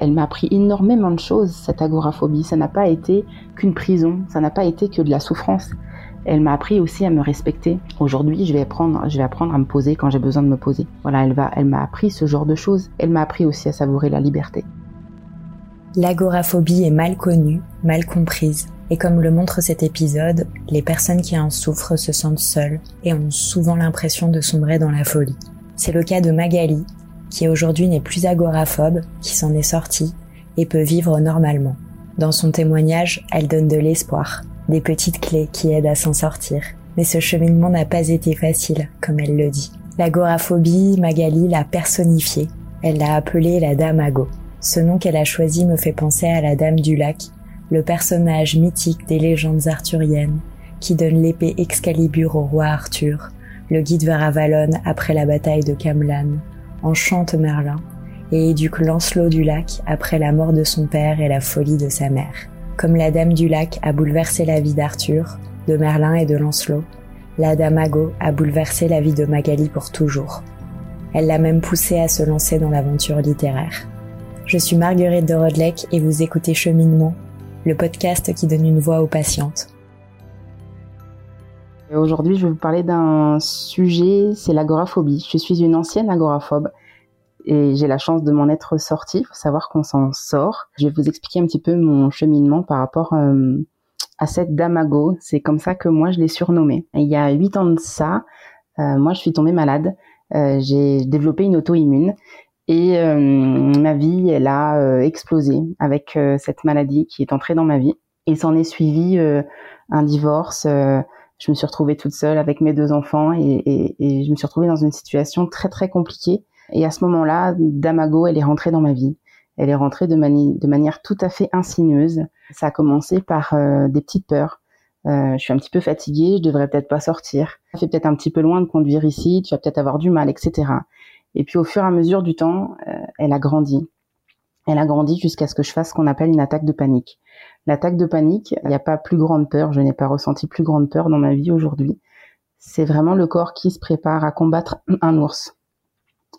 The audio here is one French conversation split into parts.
Elle, m'a appris énormément de choses, cette agoraphobie. Ça n'a pas été qu'une prison, ça n'a pas été que de la souffrance. Elle m'a appris aussi à me respecter. Aujourd'hui, je vais apprendre, à me poser quand j'ai besoin de me poser. Voilà, elle va, elle m'a appris ce genre de choses. Elle m'a appris aussi à savourer la liberté. L'agoraphobie est mal connue, mal comprise. Et comme le montre cet épisode, les personnes qui en souffrent se sentent seules et ont souvent l'impression de sombrer dans la folie. C'est le cas de Magali, qui aujourd'hui n'est plus agoraphobe, qui s'en est sortie et peut vivre normalement. Dans son témoignage, elle donne de l'espoir, des petites clés qui aident à s'en sortir. Mais ce cheminement n'a pas été facile, comme elle le dit. L'agoraphobie, Magali l'a personnifiée. Elle l'a appelée la Dame Ago. Ce nom qu'elle a choisi me fait penser à la Dame du Lac, le personnage mythique des légendes arthuriennes, qui donne l'épée Excalibur au roi Arthur, le guide vers Avalon après la bataille de Camlan, enchante Merlin et éduque Lancelot du lac après la mort de son père et la folie de sa mère. Comme la Dame du lac a bouleversé la vie d'Arthur, de Merlin et de Lancelot, la Dame Ago a bouleversé la vie de Magali pour toujours. Elle l'a même poussé à se lancer dans l'aventure littéraire. Je suis Marguerite de Rodlec et vous écoutez Cheminement, le podcast qui donne une voix aux patientes. Aujourd'hui, je vais vous parler d'un sujet, c'est l'agoraphobie. Je suis une ancienne agoraphobe et j'ai la chance de m'en être sortie. Il faut savoir qu'on s'en sort. Je vais vous expliquer un petit peu mon cheminement par rapport euh, à cette damago. C'est comme ça que moi je l'ai surnommée. il y a huit ans de ça, euh, moi je suis tombée malade. Euh, j'ai développé une auto-immune et ma vie, elle a explosé avec cette maladie qui est entrée dans ma vie. Et s'en est suivi un divorce je me suis retrouvée toute seule avec mes deux enfants et, je me suis retrouvée dans une situation très très compliquée. Et à ce moment-là, Damago, elle est rentrée dans ma vie. Elle est rentrée de, de manière tout à fait insinueuse. Ça a commencé par euh, des petites peurs. Euh, je suis un petit peu fatiguée, je devrais peut-être pas sortir. Ça fait peut-être un petit peu loin de conduire ici, tu vas peut-être avoir du mal, etc. Et puis au fur et à mesure du temps, euh, elle a grandi. Elle a grandi jusqu'à ce que je fasse ce qu'on appelle une attaque de panique. L'attaque de panique, il n'y a pas plus grande peur, je n'ai pas ressenti plus grande peur dans ma vie aujourd'hui. C'est vraiment le corps qui se prépare à combattre un ours.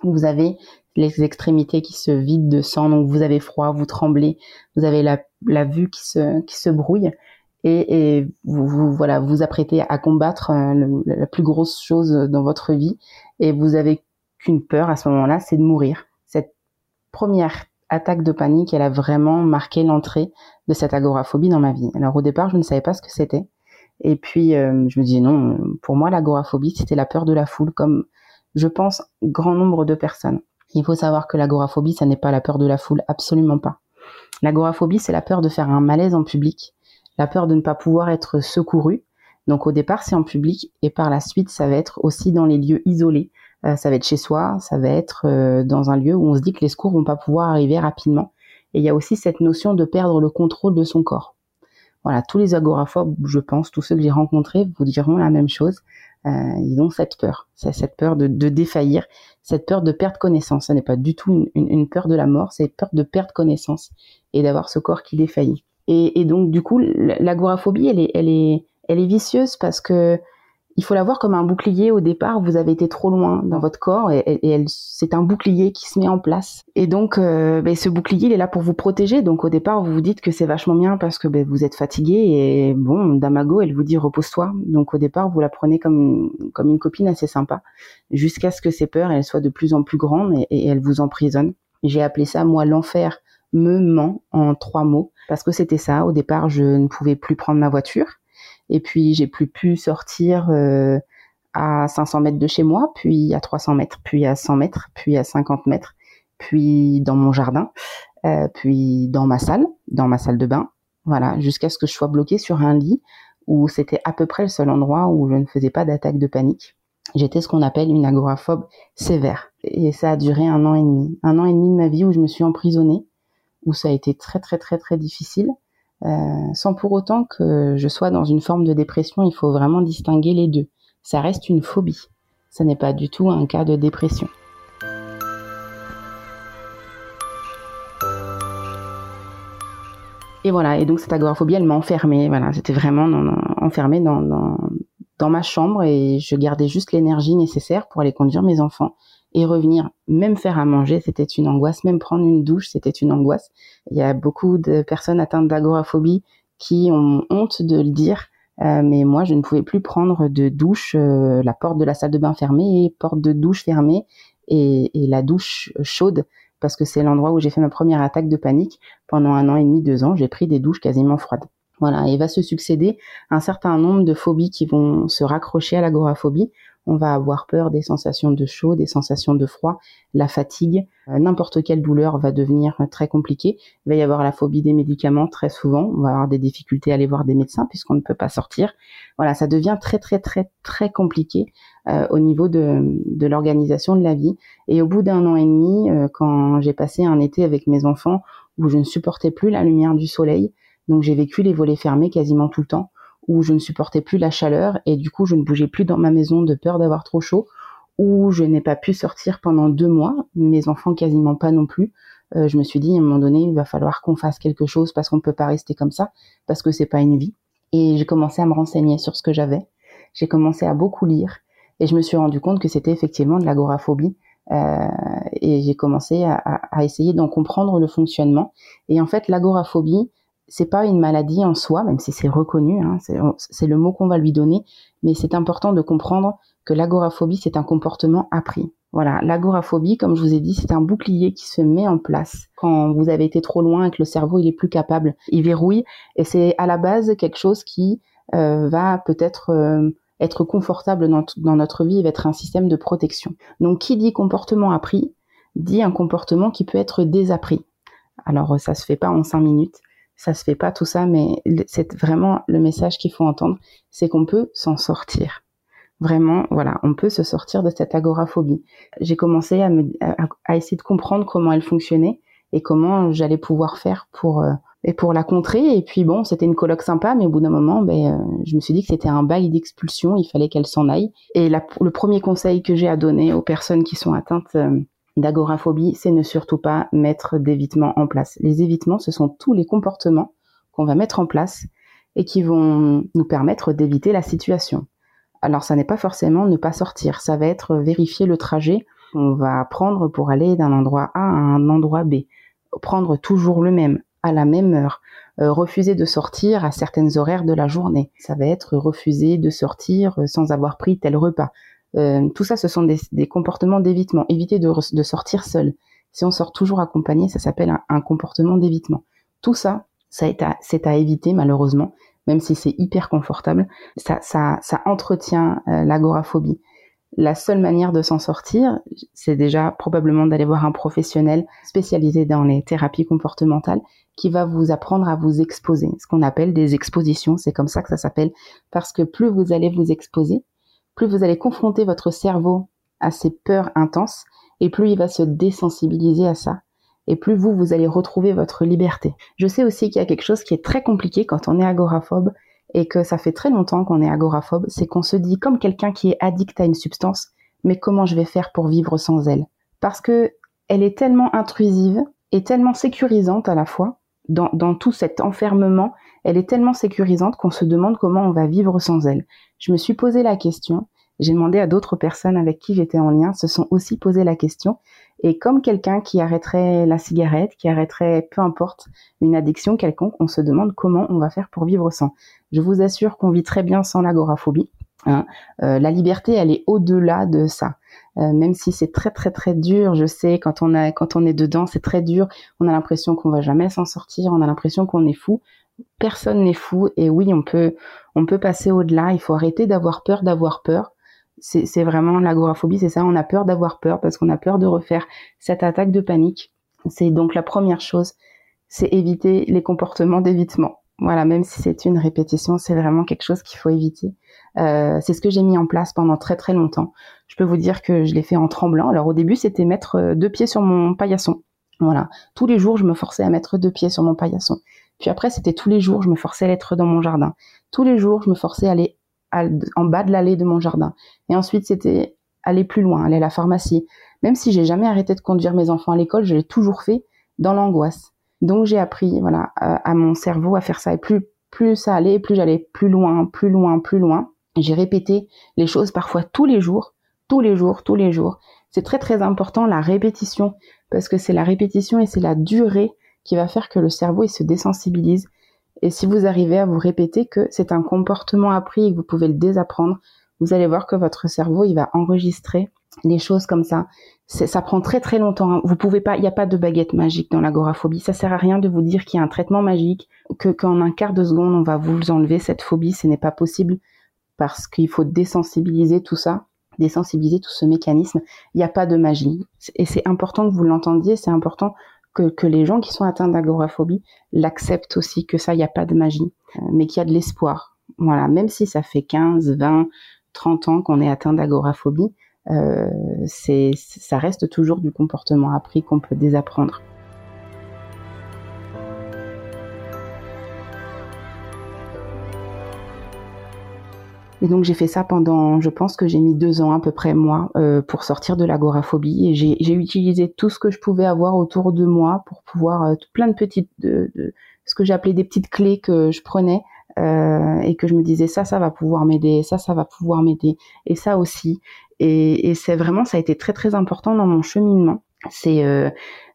Vous avez les extrémités qui se vident de sang, donc vous avez froid, vous tremblez, vous avez la, vue qui se, brouille et, vous, vous, voilà vous apprêtez à combattre euh, la plus grosse chose dans votre vie et vous avez qu'une peur à ce moment-là, c'est de mourir. Cette première attaque de panique, elle a vraiment marqué l'entrée de cette agoraphobie dans ma vie. Alors au départ, je ne savais pas ce que c'était. Et puis euh, je me disais non, pour moi l'agoraphobie, c'était la peur de la foule, comme je pense grand nombre de personnes. Il faut savoir que l'agoraphobie, ça n'est pas la peur de la foule, absolument pas. L'agoraphobie, c'est la peur de faire un malaise en public, la peur de ne pas pouvoir être secouru. Donc au départ, c'est en public et par la suite, ça va être aussi dans les lieux isolés, ça va être chez soi, ça va être euh, dans un lieu où on se dit que les secours vont pas pouvoir arriver rapidement. Et il y a aussi cette notion de perdre le contrôle de son corps. Voilà, tous les agoraphobes, je pense, tous ceux que j'ai rencontrés vous diront la même chose. Euh, ils ont cette peur, c'est cette peur de, défaillir, cette peur de perdre connaissance. Ce n'est pas du tout une, peur de la mort, c'est peur de perdre connaissance et d'avoir ce corps qui défaillit. Et, et donc du coup, l'agoraphobie, elle est, elle est, elle est vicieuse parce que il faut la voir comme un bouclier au départ. Vous avez été trop loin dans votre corps et, c'est un bouclier qui se met en place. Et donc, euh, ben, ce bouclier, il est là pour vous protéger. Donc, au départ, vous vous dites que c'est vachement bien parce que ben, vous êtes fatigué et bon, Damago, elle vous dit repose-toi. Donc, au départ, vous la prenez comme comme une copine assez sympa, jusqu'à ce que ces peurs soient de plus en plus grandes et, et elles vous emprisonnent. J'ai appelé ça moi l'enfer me ment en trois mots parce que c'était ça. Au départ, je ne pouvais plus prendre ma voiture et puis j'ai plus pu sortir euh, à 500 mètres de chez moi, puis à 300 mètres, puis à 100 mètres, puis à 50 mètres, puis dans mon jardin, euh, puis dans ma salle, dans ma salle de bain, voilà, jusqu'à ce que je sois bloquée sur un lit où c'était à peu près le seul endroit où je ne faisais pas d'attaque de panique. J'étais ce qu'on appelle une agoraphobe sévère. Et ça a duré un an et demi. Un an et demi de ma vie où je me suis emprisonnée, où ça a été très très très très difficile. Euh, sans pour autant que je sois dans une forme de dépression, il faut vraiment distinguer les deux. Ça reste une phobie. Ça n'est pas du tout un cas de dépression. Et voilà, et donc cette agoraphobie, elle m'a enfermée. Voilà, j'étais vraiment enfermée dans, dans, dans ma chambre et je gardais juste l'énergie nécessaire pour aller conduire mes enfants et revenir, même faire à manger, c'était une angoisse, même prendre une douche, c'était une angoisse. Il y a beaucoup de personnes atteintes d'agoraphobie qui ont honte de le dire, euh, mais moi, je ne pouvais plus prendre de douche, euh, la porte de la salle de bain fermée, porte de douche fermée et, et la douche chaude, parce que c'est l'endroit où j'ai fait ma première attaque de panique. Pendant un an et demi, deux ans, j'ai pris des douches quasiment froides. Voilà, et va se succéder un certain nombre de phobies qui vont se raccrocher à l'agoraphobie on va avoir peur des sensations de chaud, des sensations de froid, la fatigue, euh, n'importe quelle douleur va devenir très compliquée. Il va y avoir la phobie des médicaments très souvent, on va avoir des difficultés à aller voir des médecins puisqu'on ne peut pas sortir. Voilà, ça devient très très très très compliqué euh, au niveau de, l'organisation de la vie. Et au bout d'un an et demi, euh, quand j'ai passé un été avec mes enfants où je ne supportais plus la lumière du soleil, donc j'ai vécu les volets fermés quasiment tout le temps où je ne supportais plus la chaleur et du coup je ne bougeais plus dans ma maison de peur d'avoir trop chaud, où je n'ai pas pu sortir pendant deux mois, mes enfants quasiment pas non plus. Euh, je me suis dit à un moment donné il va falloir qu'on fasse quelque chose parce qu'on ne peut pas rester comme ça, parce que c'est pas une vie. Et j'ai commencé à me renseigner sur ce que j'avais. J'ai commencé à beaucoup lire et je me suis rendu compte que c'était effectivement de l'agoraphobie. Euh, et j'ai commencé à, à essayer d'en comprendre le fonctionnement. Et en fait, l'agoraphobie, c'est pas une maladie en soi, même si c'est reconnu, hein, c'est le mot qu'on va lui donner, mais c'est important de comprendre que l'agoraphobie, c'est un comportement appris. Voilà, l'agoraphobie, comme je vous ai dit, c'est un bouclier qui se met en place quand vous avez été trop loin et que le cerveau il est plus capable, il verrouille, et c'est à la base quelque chose qui euh, va peut-être euh, être confortable dans, notre vie, il va être un système de protection. Donc, qui dit comportement appris dit un comportement qui peut être désappris. Alors, ça se fait pas en cinq minutes ça se fait pas tout ça, mais c'est vraiment le message qu'il faut entendre, c'est qu'on peut s'en sortir. Vraiment, voilà, on peut se sortir de cette agoraphobie. J'ai commencé à, me, à, essayer de comprendre comment elle fonctionnait et comment j'allais pouvoir faire pour euh, et pour la contrer. Et puis bon, c'était une colloque sympa, mais au bout d'un moment, ben, euh, je me suis dit que c'était un bail d'expulsion, il fallait qu'elle s'en aille. Et le premier conseil que j'ai à donner aux personnes qui sont atteintes euh, d'agoraphobie, c'est ne surtout pas mettre d'évitements en place. Les évitements, ce sont tous les comportements qu'on va mettre en place et qui vont nous permettre d'éviter la situation. Alors ça n'est pas forcément ne pas sortir, ça va être vérifier le trajet qu'on va prendre pour aller d'un endroit A à un endroit B. Prendre toujours le même, à la même heure. Euh, refuser de sortir à certaines horaires de la journée. Ça va être refuser de sortir sans avoir pris tel repas. Euh, tout ça, ce sont des, comportements d'évitement. Éviter de, sortir seul. Si on sort toujours accompagné, ça s'appelle un, comportement d'évitement. Tout ça, ça c'est à, éviter malheureusement, même si c'est hyper confortable. Ça, ça, ça entretient euh, l'agoraphobie. La seule manière de s'en sortir, c'est déjà probablement d'aller voir un professionnel spécialisé dans les thérapies comportementales qui va vous apprendre à vous exposer, ce qu'on appelle des expositions, c'est comme ça que ça s'appelle, parce que plus vous allez vous exposer, plus vous allez confronter votre cerveau à ces peurs intenses, et plus il va se désensibiliser à ça, et plus vous, vous allez retrouver votre liberté. Je sais aussi qu'il y a quelque chose qui est très compliqué quand on est agoraphobe, et que ça fait très longtemps qu'on est agoraphobe, c'est qu'on se dit comme quelqu'un qui est addict à une substance, mais comment je vais faire pour vivre sans elle? Parce que elle est tellement intrusive et tellement sécurisante à la fois, dans, dans tout cet enfermement, elle est tellement sécurisante qu'on se demande comment on va vivre sans elle. Je me suis posé la question, j'ai demandé à d'autres personnes avec qui j'étais en lien, se sont aussi posé la question. Et comme quelqu'un qui arrêterait la cigarette, qui arrêterait peu importe une addiction quelconque, on se demande comment on va faire pour vivre sans. Je vous assure qu'on vit très bien sans l'agoraphobie. Hein. Euh, la liberté, elle est au-delà de ça. Euh, même si c'est très très très dur, je sais quand on a quand on est dedans, c'est très dur. On a l'impression qu'on va jamais s'en sortir, on a l'impression qu'on est fou personne n'est fou et oui, on peut, on peut passer au-delà. Il faut arrêter d'avoir peur d'avoir peur. C'est vraiment l'agoraphobie, c'est ça. On a peur d'avoir peur parce qu'on a peur de refaire cette attaque de panique. C'est donc la première chose, c'est éviter les comportements d'évitement. Voilà, même si c'est une répétition, c'est vraiment quelque chose qu'il faut éviter. Euh, c'est ce que j'ai mis en place pendant très très longtemps. Je peux vous dire que je l'ai fait en tremblant. Alors au début, c'était mettre euh, deux pieds sur mon paillasson. Voilà, tous les jours, je me forçais à mettre deux pieds sur mon paillasson. Puis après, c'était tous les jours, je me forçais à être dans mon jardin. Tous les jours, je me forçais à aller en bas de l'allée de mon jardin. Et ensuite, c'était aller plus loin, aller à la pharmacie. Même si j'ai jamais arrêté de conduire mes enfants à l'école, je l'ai toujours fait dans l'angoisse. Donc j'ai appris, voilà, à, mon cerveau à faire ça. Et plus plus ça allait, plus j'allais plus loin, plus loin, plus loin. J'ai répété les choses parfois tous les jours, tous les jours, tous les jours. C'est très très important la répétition parce que c'est la répétition et c'est la durée qui va faire que le cerveau il se désensibilise. Et si vous arrivez à vous répéter que c'est un comportement appris et que vous pouvez le désapprendre, vous allez voir que votre cerveau il va enregistrer les choses comme ça. Ça prend très très longtemps. Hein. Vous pouvez pas, il n'y a pas de baguette magique dans l'agoraphobie. Ça sert à rien de vous dire qu'il y a un traitement magique, que qu'en un quart de seconde on va vous enlever cette phobie. Ce n'est pas possible parce qu'il faut désensibiliser tout ça, désensibiliser tout ce mécanisme. Il n'y a pas de magie. Et c'est important que vous l'entendiez. C'est important que, que, les gens qui sont atteints d'agoraphobie l'acceptent aussi, que ça, il n'y a pas de magie, euh, mais qu'il y a de l'espoir. Voilà, même si ça fait 15, 20, 30 ans qu'on est atteint d'agoraphobie, euh, ça reste toujours du comportement appris qu'on peut désapprendre. Et donc j'ai fait ça pendant, je pense que j'ai mis deux ans à peu près moi euh, pour sortir de l'agoraphobie. Et j'ai utilisé tout ce que je pouvais avoir autour de moi pour pouvoir euh, plein de petites, de, de, ce que j'appelais des petites clés que je prenais euh, et que je me disais ça, ça va pouvoir m'aider, ça, ça va pouvoir m'aider, et ça aussi. Et, et c'est vraiment, ça a été très très important dans mon cheminement. C'est euh,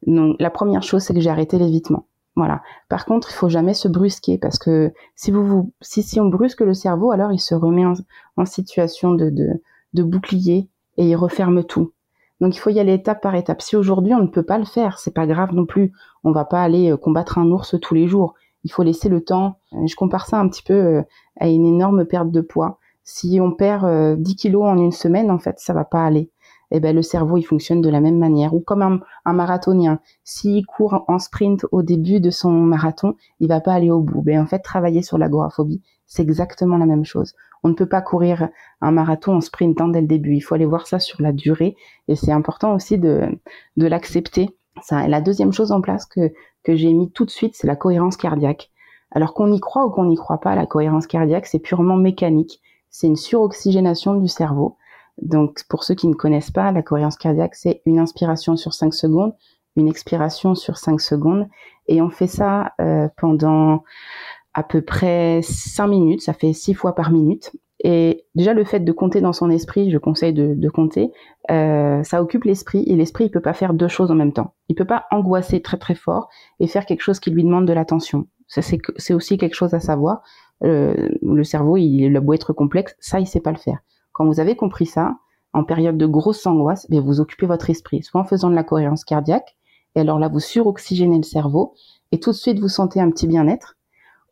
donc la première chose, c'est que j'ai arrêté l'évitement. Voilà. Par contre, il faut jamais se brusquer parce que si vous, si, si on brusque le cerveau, alors il se remet en, situation de, bouclier et il referme tout. Donc il faut y aller étape par étape. Si aujourd'hui on ne peut pas le faire, c'est pas grave non plus. On va pas aller euh, combattre un ours tous les jours. Il faut laisser le temps. Je compare ça un petit peu euh, à une énorme perte de poids. Si on perd 10 euh, kilos en une semaine, en fait, ça va pas aller. Eh ben, le cerveau, il fonctionne de la même manière. Ou comme un, un marathonien, s'il court en sprint au début de son marathon, il va pas aller au bout. Ben, en fait, travailler sur l'agoraphobie, c'est exactement la même chose. On ne peut pas courir un marathon en sprintant dès le début. Il faut aller voir ça sur la durée. Et c'est important aussi de, de l'accepter. Ça, la deuxième chose en place que, que j'ai mis tout de suite, c'est la cohérence cardiaque. Alors qu'on y croit ou qu'on n'y croit pas, la cohérence cardiaque, c'est purement mécanique c'est une suroxygénation du cerveau. Donc, pour ceux qui ne connaissent pas, la cohérence cardiaque, c'est une inspiration sur 5 secondes, une expiration sur 5 secondes. Et on fait ça euh, pendant à peu près 5 minutes. Ça fait 6 fois par minute. Et déjà, le fait de compter dans son esprit, je conseille de, compter, euh, ça occupe l'esprit. Et l'esprit, il peut pas faire deux choses en même temps. Il peut pas angoisser très très fort et faire quelque chose qui lui demande de l'attention. C'est aussi quelque chose à savoir. Euh, le cerveau, il, a beau être complexe, ça, il sait pas le faire. Quand vous avez compris ça, en période de grosse angoisse, ben, vous occupez votre esprit, soit en faisant de la cohérence cardiaque, et alors là, vous suroxygénez le cerveau, et tout de suite, vous sentez un petit bien-être,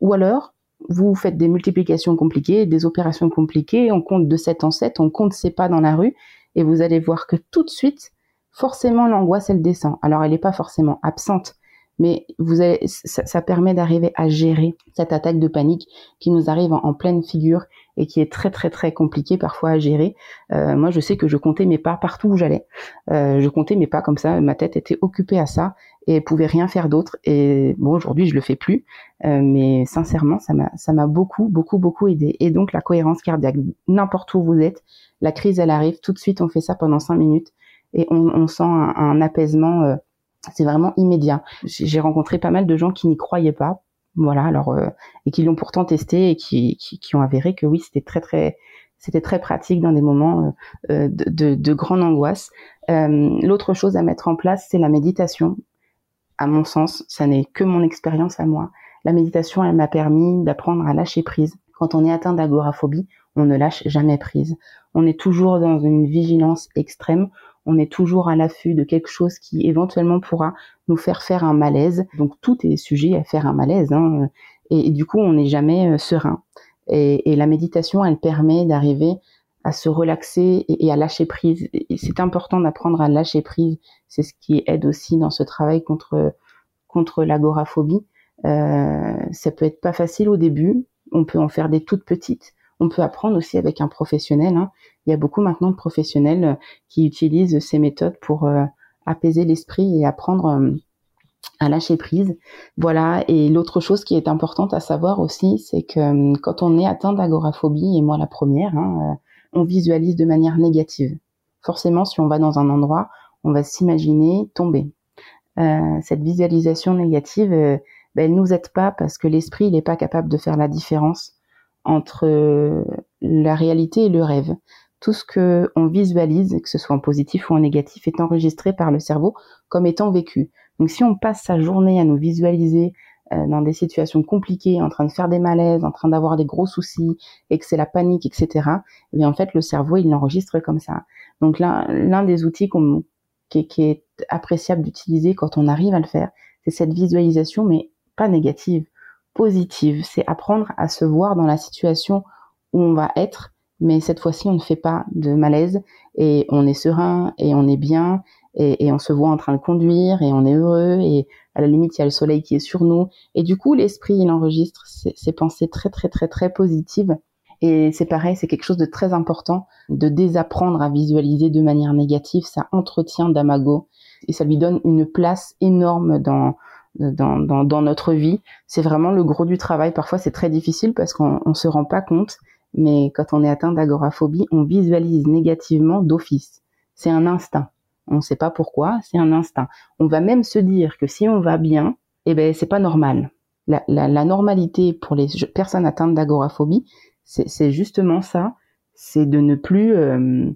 ou alors, vous faites des multiplications compliquées, des opérations compliquées, on compte de 7 en 7, on compte ses pas dans la rue, et vous allez voir que tout de suite, forcément, l'angoisse, elle descend. Alors, elle n'est pas forcément absente, mais vous ça, permet d'arriver à gérer cette attaque de panique qui nous arrive en, pleine figure et qui est très très très compliqué parfois à gérer. Euh, moi, je sais que je comptais mes pas partout où j'allais. Euh, je comptais mes pas comme ça, ma tête était occupée à ça et pouvait rien faire d'autre. Et bon, aujourd'hui, je le fais plus, euh, mais sincèrement, ça m'a beaucoup beaucoup beaucoup aidé. Et donc la cohérence cardiaque, n'importe où vous êtes, la crise elle arrive tout de suite, on fait ça pendant cinq minutes et on, sent un, apaisement c'est vraiment immédiat. J'ai rencontré pas mal de gens qui n'y croyaient pas, voilà, alors euh, et qui l'ont pourtant testé et qui, qui, ont avéré que oui, c'était très très c'était très pratique dans des moments euh, de, de, de, grande angoisse. Euh, l'autre chose à mettre en place, c'est la méditation. À mon sens, ça n'est que mon expérience à moi. La méditation, elle m'a permis d'apprendre à lâcher prise. Quand on est atteint d'agoraphobie, on ne lâche jamais prise. On est toujours dans une vigilance extrême on est toujours à l'affût de quelque chose qui éventuellement pourra nous faire faire un malaise. Donc tout est sujet à faire un malaise. Hein. Et, du coup, on n'est jamais euh, serein. Et, la méditation, elle permet d'arriver à se relaxer et, à lâcher prise. Et c'est important d'apprendre à lâcher prise. C'est ce qui aide aussi dans ce travail contre contre l'agoraphobie. Euh, ça peut être pas facile au début. On peut en faire des toutes petites. On peut apprendre aussi avec un professionnel. Hein. Il y a beaucoup maintenant de professionnels euh, qui utilisent ces méthodes pour euh, apaiser l'esprit et apprendre euh, à lâcher prise. Voilà. Et l'autre chose qui est importante à savoir aussi, c'est que quand on est atteint d'agoraphobie, et moi la première, hein, on visualise de manière négative. Forcément, si on va dans un endroit, on va s'imaginer tomber. Euh, cette visualisation négative, ben, elle nous aide pas parce que l'esprit, n'est pas capable de faire la différence entre la réalité et le rêve tout ce que on visualise, que ce soit en positif ou en négatif, est enregistré par le cerveau comme étant vécu. Donc si on passe sa journée à nous visualiser euh, dans des situations compliquées, en train de faire des malaises, en train d'avoir des gros soucis, et que c'est la panique, etc., eh bien en fait le cerveau il l'enregistre comme ça. Donc l'un des outils qui, qui, est appréciable d'utiliser quand on arrive à le faire, c'est cette visualisation, mais pas négative, positive. C'est apprendre à se voir dans la situation où on va être, mais cette fois-ci on ne fait pas de malaise et on est serein et on est bien et, on se voit en train de conduire et on est heureux et à la limite il y a le soleil qui est sur nous. Et du coup l'esprit il enregistre ces, pensées très très très très positives. Et c'est pareil c'est quelque chose de très important de désapprendre à visualiser de manière négative. Ça entretient Damago et ça lui donne une place énorme dans dans, dans, dans notre vie. C'est vraiment le gros du travail. Parfois, c'est très difficile parce qu'on ne se rend pas compte. Mais quand on est atteint d'agoraphobie, on visualise négativement d'office. C'est un instinct. On ne sait pas pourquoi, c'est un instinct. On va même se dire que si on va bien, eh ben c'est pas normal. La, la, normalité pour les personnes atteintes d'agoraphobie, c'est justement ça, c'est de ne plus euh,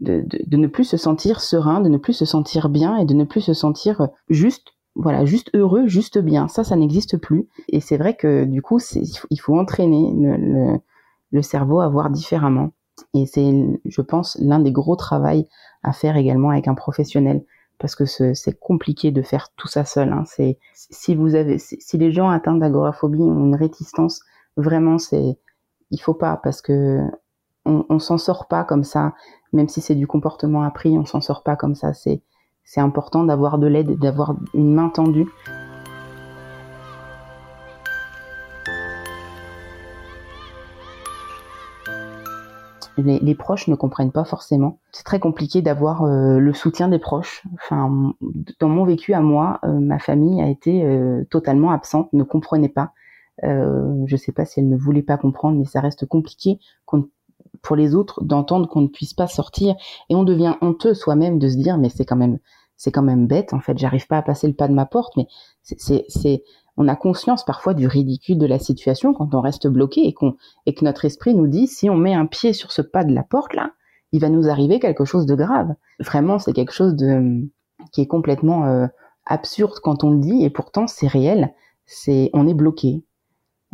de, de, de, ne plus se sentir serein, de ne plus se sentir bien et de ne plus se sentir juste voilà juste heureux, juste bien. Ça, ça n'existe plus. Et c'est vrai que du coup, il faut entraîner le, cerveau à voir différemment. Et c'est, je pense, l'un des gros travaux à faire également avec un professionnel parce que c'est compliqué de faire tout ça seul. Hein. C'est si vous avez, si les gens atteints d'agoraphobie ont une réticence, vraiment c'est, il faut pas parce que on, on s'en sort pas comme ça. Même si c'est du comportement appris, on s'en sort pas comme ça. C'est c'est important d'avoir de l'aide, d'avoir une main tendue. les, proches ne comprennent pas forcément. C'est très compliqué d'avoir euh, le soutien des proches. Dans mon vécu à moi, euh, ma famille a été euh, totalement absente, ne comprenait pas. je ne sais pas si elle ne voulait pas comprendre, mais ça reste compliqué pour les autres d'entendre qu'on ne puisse pas sortir et on devient honteux soi-même de se dire mais c'est quand même c'est quand même bête en fait j'arrive pas à passer le pas de ma porte mais c'est on a conscience parfois du ridicule de la situation quand on reste bloqué et, qu'on, et que notre esprit nous dit si on met un pied sur ce pas de la porte là, il va nous arriver quelque chose de grave. Vraiment, c'est quelque chose de qui est complètement euh, absurde quand on le dit et pourtant c'est réel. C'est on est bloqué.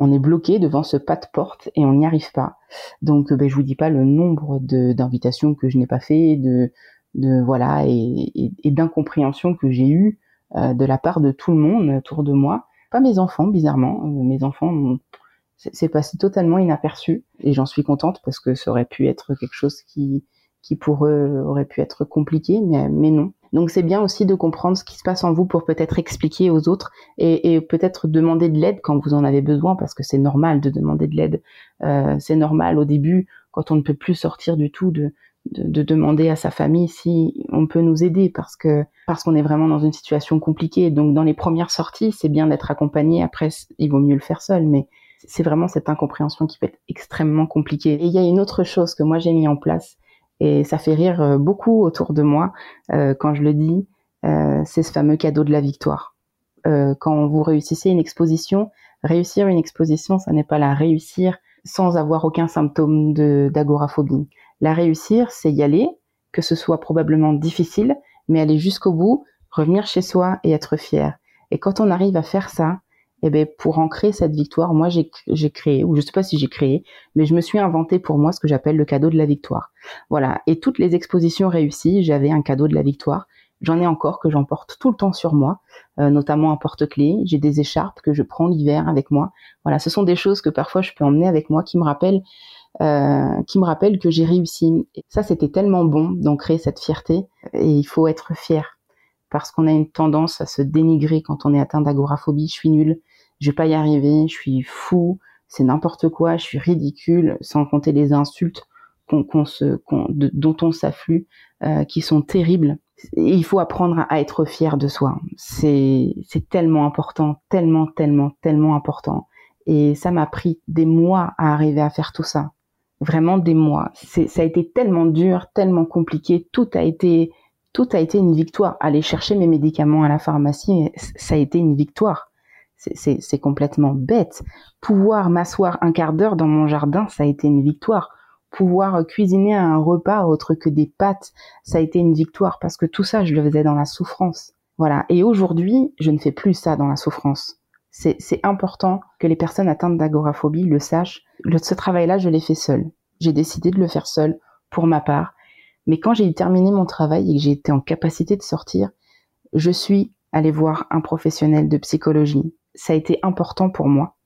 On est bloqué devant ce pas de porte et on n'y arrive pas. Donc, ben, je vous dis pas le nombre d'invitations que je n'ai pas fait, de, voilà et, et, d'incompréhension que j'ai eu euh, de la part de tout le monde autour de moi pas mes enfants, bizarrement. Euh, mes enfants, c'est passé totalement inaperçu et j'en suis contente parce que ça aurait pu être quelque chose qui, qui pour eux aurait pu être compliqué, mais, mais non. Donc c'est bien aussi de comprendre ce qui se passe en vous pour peut-être expliquer aux autres et, et peut-être demander de l'aide quand vous en avez besoin parce que c'est normal de demander de l'aide. Euh, c'est normal au début quand on ne peut plus sortir du tout de, de, demander à sa famille si on peut nous aider parce que parce qu'on est vraiment dans une situation compliquée. Donc dans les premières sorties, c'est bien d'être accompagné. Après, il vaut mieux le faire seul, mais c'est vraiment cette incompréhension qui peut être extrêmement compliquée. Et il y a une autre chose que moi j'ai mis en place et ça fait rire euh, beaucoup autour de moi euh, quand je le dis, euh, c'est ce fameux cadeau de la victoire. quand vous réussissez une exposition, réussir une exposition, ça n'est pas la réussir sans avoir aucun symptôme d'agoraphobie. La réussir, c'est y aller, que ce soit probablement difficile, mais aller jusqu'au bout, revenir chez soi et être fier. Et quand on arrive à faire ça, eh ben pour ancrer cette victoire, moi j'ai créé, ou je sais pas si j'ai créé, mais je me suis inventé pour moi ce que j'appelle le cadeau de la victoire. Voilà. Et toutes les expositions réussies, j'avais un cadeau de la victoire. J'en ai encore que j'emporte tout le temps sur moi, euh, notamment un porte-clés. J'ai des écharpes que je prends l'hiver avec moi. Voilà, ce sont des choses que parfois je peux emmener avec moi qui me rappellent euh, qui me rappelle que j'ai réussi. Et ça, c'était tellement bon d'ancrer cette fierté. Et il faut être fier parce qu'on a une tendance à se dénigrer quand on est atteint d'agoraphobie. Je suis nul, je vais pas y arriver, je suis fou, c'est n'importe quoi, je suis ridicule, sans compter les insultes qu'on, se, dont on s'afflue, euh, qui sont terribles. Il faut apprendre à, être fier de soi. C'est, c'est tellement important, tellement, tellement, tellement important. Et ça m'a pris des mois à arriver à faire tout ça vraiment des mois. C'est, ça a été tellement dur, tellement compliqué. Tout a été, tout a été une victoire. Aller chercher mes médicaments à la pharmacie, ça a été une victoire. C'est, complètement bête. Pouvoir m'asseoir un quart d'heure dans mon jardin, ça a été une victoire. pouvoir cuisiner un repas autre que des pâtes, ça a été une victoire parce que tout ça, je le faisais dans la souffrance. Voilà. Et aujourd'hui, je ne fais plus ça dans la souffrance. C'est important que les personnes atteintes d'agoraphobie le sachent. ce travail-là, je l'ai fait seul. J'ai décidé de le faire seul pour ma part. Mais quand j'ai terminé mon travail et que j'ai été en capacité de sortir, je suis allée voir un professionnel de psychologie. Ça a été important pour moi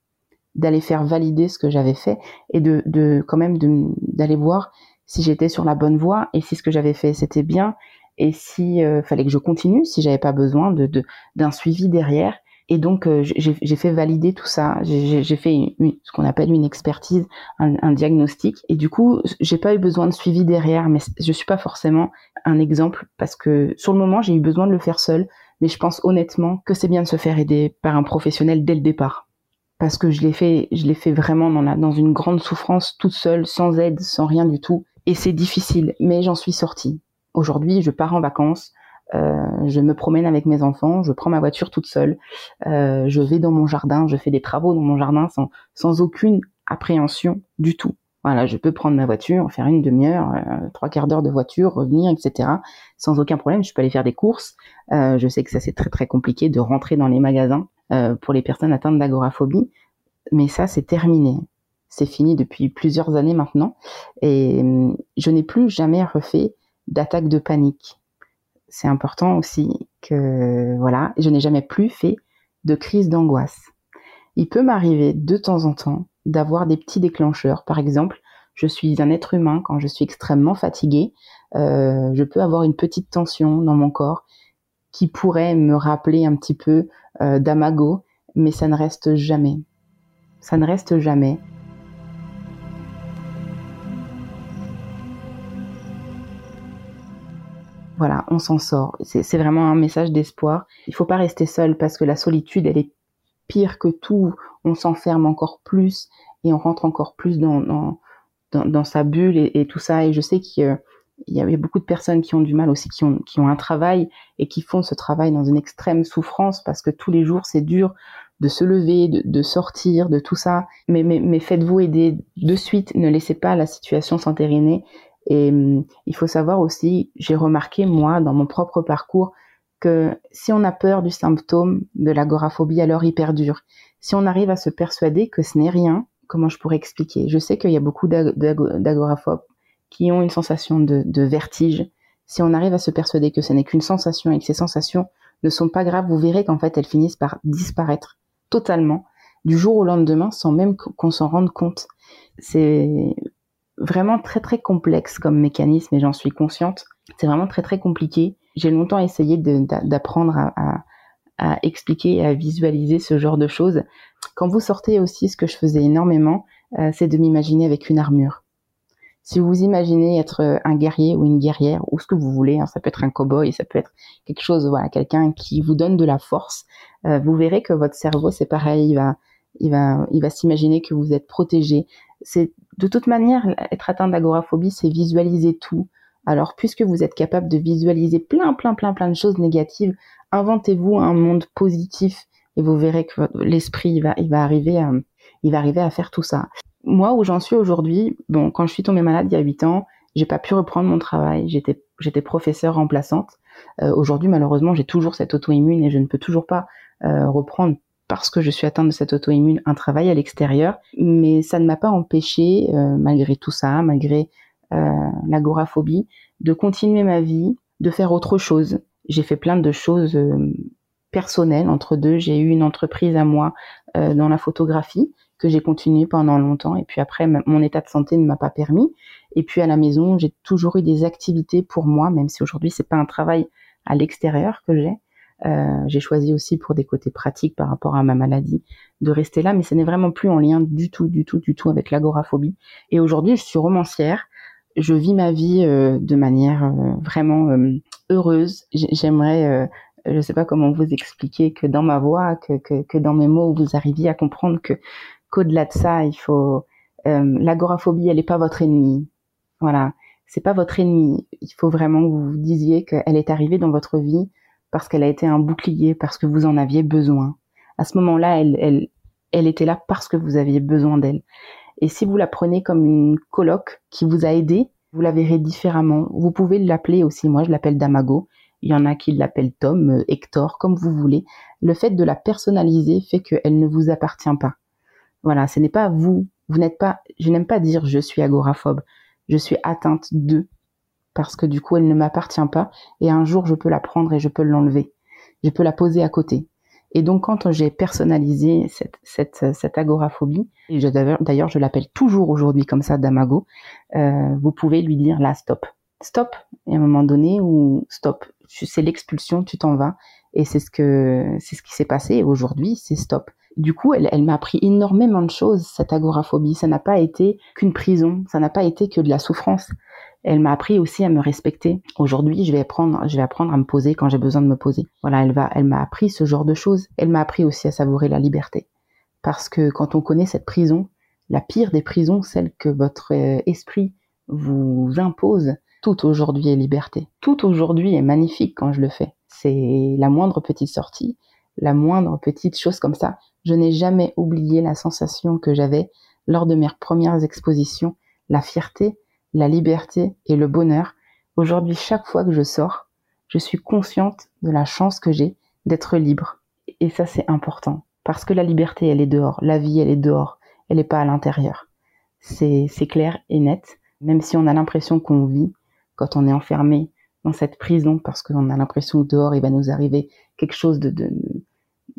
d'aller faire valider ce que j'avais fait et de, de quand même d'aller voir si j'étais sur la bonne voie et si ce que j'avais fait c'était bien et si euh, fallait que je continue si j'avais pas besoin de d'un suivi derrière. Et donc euh, j'ai fait valider tout ça. J'ai fait ce qu'on appelle une expertise un, un, diagnostic. Et du coup j'ai pas eu besoin de suivi derrière mais je suis pas forcément un exemple parce que sur le moment j'ai eu besoin de le faire seul mais je pense honnêtement que c'est bien de se faire aider par un professionnel dès le départ parce que je l'ai fait, je l'ai fait vraiment dans, la, dans une grande souffrance, toute seule, sans aide, sans rien du tout. Et c'est difficile, mais j'en suis sortie. Aujourd'hui, je pars en vacances, euh, je me promène avec mes enfants, je prends ma voiture toute seule, euh, je vais dans mon jardin, je fais des travaux dans mon jardin sans, sans aucune appréhension du tout. Voilà, je peux prendre ma voiture, faire une demi-heure, euh, trois quarts d'heure de voiture, revenir, etc. Sans aucun problème. Je peux aller faire des courses. Euh, je sais que ça c'est très très compliqué de rentrer dans les magasins euh, pour les personnes atteintes d'agoraphobie. Mais ça, c'est terminé. C'est fini depuis plusieurs années maintenant. Et hum, je n'ai plus jamais refait d'attaque de panique. C'est important aussi que, voilà, je n'ai jamais plus fait de crise d'angoisse. Il peut m'arriver de temps en temps d'avoir des petits déclencheurs. Par exemple, je suis un être humain quand je suis extrêmement fatiguée. Euh, je peux avoir une petite tension dans mon corps qui pourrait me rappeler un petit peu euh, d'Amago, mais ça ne reste jamais. Ça ne reste jamais. Voilà, on s'en sort. C'est vraiment un message d'espoir. Il faut pas rester seul parce que la solitude, elle est pire que tout. On s'enferme encore plus et on rentre encore plus dans, dans, sa bulle et, tout ça. Et je sais que il y avait beaucoup de personnes qui ont du mal aussi, qui ont, qui ont un travail et qui font ce travail dans une extrême souffrance parce que tous les jours c'est dur de se lever, de, sortir, de tout ça. Mais faites-vous aider de suite, ne laissez pas la situation s'entériner. Et hum, il faut savoir aussi, j'ai remarqué moi dans mon propre parcours si on a peur du symptôme de l'agoraphobie, alors il perdure. Si on arrive à se persuader que ce n'est rien, comment je pourrais expliquer? Je sais qu'il y a beaucoup d'agoraphobes qui ont une sensation de, vertige, si on arrive à se persuader que ce n'est qu'une sensation et que ces sensations ne sont pas graves, vous verrez qu'en fait elles finissent par disparaître totalement du jour au lendemain sans même qu'on s'en rende compte. C'est vraiment très très complexe comme mécanisme et j'en suis consciente. C'est vraiment très très compliqué. J'ai longtemps essayé d'apprendre à, à, expliquer et à visualiser ce genre de choses. Quand vous sortez aussi, ce que je faisais énormément, euh, c'est de m'imaginer avec une armure. Si vous imaginez être euh, un guerrier ou une guerrière ou ce que vous voulez, hein, ça peut être un cow-boy, ça peut être quelque chose, voilà, quelqu'un qui vous donne de la force, euh, vous verrez que votre cerveau, c'est pareil, il va, il va, il va s'imaginer que vous êtes protégé. C'est de toute manière, être atteint d'agoraphobie, c'est visualiser tout. Alors, puisque vous êtes capable de visualiser plein, plein, plein, plein de choses négatives, inventez-vous un monde positif et vous verrez que l'esprit, va, il va arriver à, il va arriver à faire tout ça moi, où j'en suis aujourd'hui, bon, quand je suis tombée malade il y a 8 ans, j'ai pas pu reprendre mon travail. J'étais, j'étais professeure remplaçante. Euh, aujourd'hui, malheureusement, j'ai toujours cette auto-immune et je ne peux toujours pas euh, reprendre parce que je suis atteinte de cette auto-immune un travail à l'extérieur. Mais ça ne m'a pas empêché, euh, malgré tout ça, malgré l'agoraphobie, de continuer ma vie, de faire autre chose. J'ai fait plein de choses personnelles entre deux. J'ai eu une entreprise à moi dans la photographie que j'ai continué pendant longtemps. Et puis après, mon état de santé ne m'a pas permis. Et puis à la maison, j'ai toujours eu des activités pour moi, même si aujourd'hui c'est pas un travail à l'extérieur que j'ai. Euh, j'ai choisi aussi pour des côtés pratiques par rapport à ma maladie de rester là, mais ce n'est vraiment plus en lien du tout, du tout, du tout avec l'agoraphobie. Et aujourd'hui, je suis romancière. Je vis ma vie euh, de manière euh, vraiment heureuse. J'aimerais je ne sais pas comment vous expliquer que dans ma voix, que, que, que, dans mes mots, vous arriviez à comprendre que qu'au-delà de ça, il faut euh, l'agoraphobie, elle n'est pas votre ennemi. Voilà, c'est pas votre ennemi. Il faut vraiment que vous vous disiez qu'elle est arrivée dans votre vie parce qu'elle a été un bouclier, parce que vous en aviez besoin. À ce moment-là, elle, elle, elle était là parce que vous aviez besoin d'elle. Et si vous la prenez comme une coloc qui vous a aidé, vous la verrez différemment. Vous pouvez l'appeler aussi, moi je l'appelle Damago. Il y en a qui l'appellent Tom, euh, Hector, comme vous voulez. Le fait de la personnaliser fait qu'elle ne vous appartient pas. Voilà, ce n'est pas vous. Vous n'êtes pas, je n'aime pas dire je suis agoraphobe. Je suis atteinte de, parce que du coup elle ne m'appartient pas et un jour je peux la prendre et je peux l'enlever. Je peux la poser à côté. Et donc, quand j'ai personnalisé cette, agoraphobie, et d'ailleurs, je l'appelle toujours aujourd'hui comme ça, Damago, euh, vous pouvez lui dire là, stop. Stop, et à un moment donné, ou stop. C'est l'expulsion, tu t'en vas. Et c'est ce que, c'est ce qui s'est passé. Aujourd'hui, c'est stop. Du coup, elle, elle m'a appris énormément de choses, cette agoraphobie. Ça n'a pas été qu'une prison, ça n'a pas été que de la souffrance elle m'a appris aussi à me respecter. Aujourd'hui, je vais apprendre, je vais apprendre à me poser quand j'ai besoin de me poser. Voilà, elle va, elle m'a appris ce genre de choses. Elle m'a appris aussi à savourer la liberté. Parce que quand on connaît cette prison, la pire des prisons, celle que votre euh, esprit vous impose, tout aujourd'hui est liberté. Tout aujourd'hui est magnifique quand je le fais. C'est la moindre petite sortie, la moindre petite chose comme ça. Je n'ai jamais oublié la sensation que j'avais lors de mes premières expositions, la fierté, la liberté et le bonheur. Aujourd'hui, chaque fois que je sors, je suis consciente de la chance que j'ai d'être libre. Et ça, c'est important. Parce que la liberté, elle est dehors. La vie, elle est dehors. Elle n'est pas à l'intérieur. C'est, clair et net. Même si on a l'impression qu'on vit quand on est enfermé dans cette prison, parce qu'on a l'impression que dehors, il va nous arriver quelque chose de, de,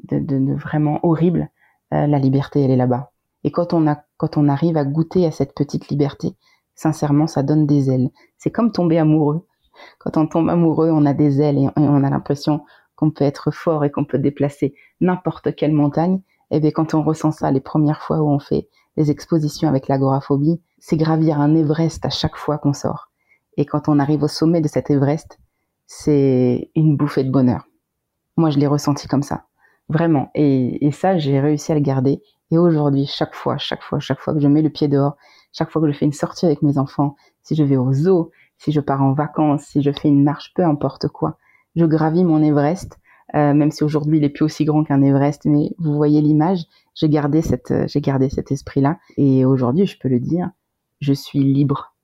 de, vraiment horrible, euh, la liberté, elle est là-bas. Et quand on, a, quand on arrive à goûter à cette petite liberté, sincèrement, ça donne des ailes. C'est comme tomber amoureux. Quand on tombe amoureux, on a des ailes et on a l'impression qu'on peut être fort et qu'on peut déplacer n'importe quelle montagne. Et bien, quand on ressent ça les premières fois où on fait les expositions avec l'agoraphobie, c'est gravir un Everest à chaque fois qu'on sort. Et quand on arrive au sommet de cet Everest, c'est une bouffée de bonheur. Moi, je l'ai ressenti comme ça. Vraiment. Et, et ça, j'ai réussi à le garder. Et aujourd'hui, chaque fois, chaque fois, chaque fois que je mets le pied dehors, chaque fois que je fais une sortie avec mes enfants, si je vais au zoo, si je pars en vacances, si je fais une marche, peu importe quoi, je gravis mon Everest, euh, même si aujourd'hui il est plus aussi grand qu'un Everest, mais vous voyez l'image, j'ai gardé cette, euh, j'ai gardé cet esprit-là, et aujourd'hui je peux le dire, je suis libre.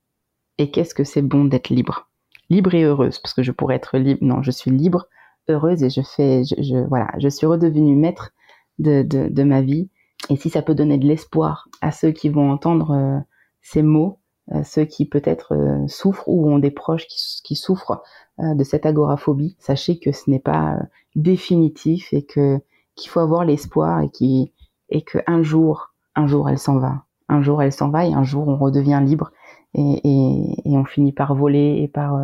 Et qu'est-ce que c'est bon d'être libre? Libre et heureuse, parce que je pourrais être libre. Non, je suis libre, heureuse, et je fais, je, voilà, je suis redevenue maître de, de, de, ma vie. Et si ça peut donner de l'espoir à ceux qui vont entendre euh, ces mots, euh, ceux qui peut-être euh, souffrent ou ont des proches qui, souffrent euh, de cette agoraphobie, sachez que ce n'est pas définitif et que qu'il faut avoir l'espoir et qui et que un jour, un jour elle s'en va, un jour elle s'en va et un jour on redevient libre et, et, et on finit par voler et par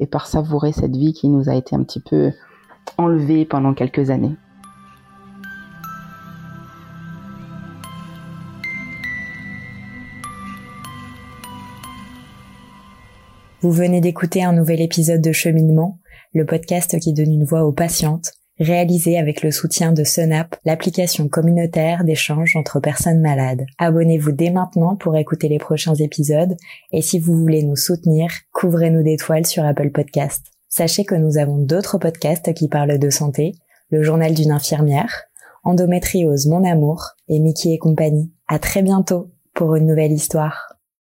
et par savourer cette vie qui nous a été un petit peu enlevée pendant quelques années. Vous venez d'écouter un nouvel épisode de Cheminement, le podcast qui donne une voix aux patientes, réalisé avec le soutien de Sunap, l'application communautaire d'échange entre personnes malades. Abonnez-vous dès maintenant pour écouter les prochains épisodes et si vous voulez nous soutenir, couvrez-nous d'étoiles sur Apple Podcast. Sachez que nous avons d'autres podcasts qui parlent de santé, le journal d'une infirmière, endométriose mon amour et Mickey et compagnie. À très bientôt pour une nouvelle histoire.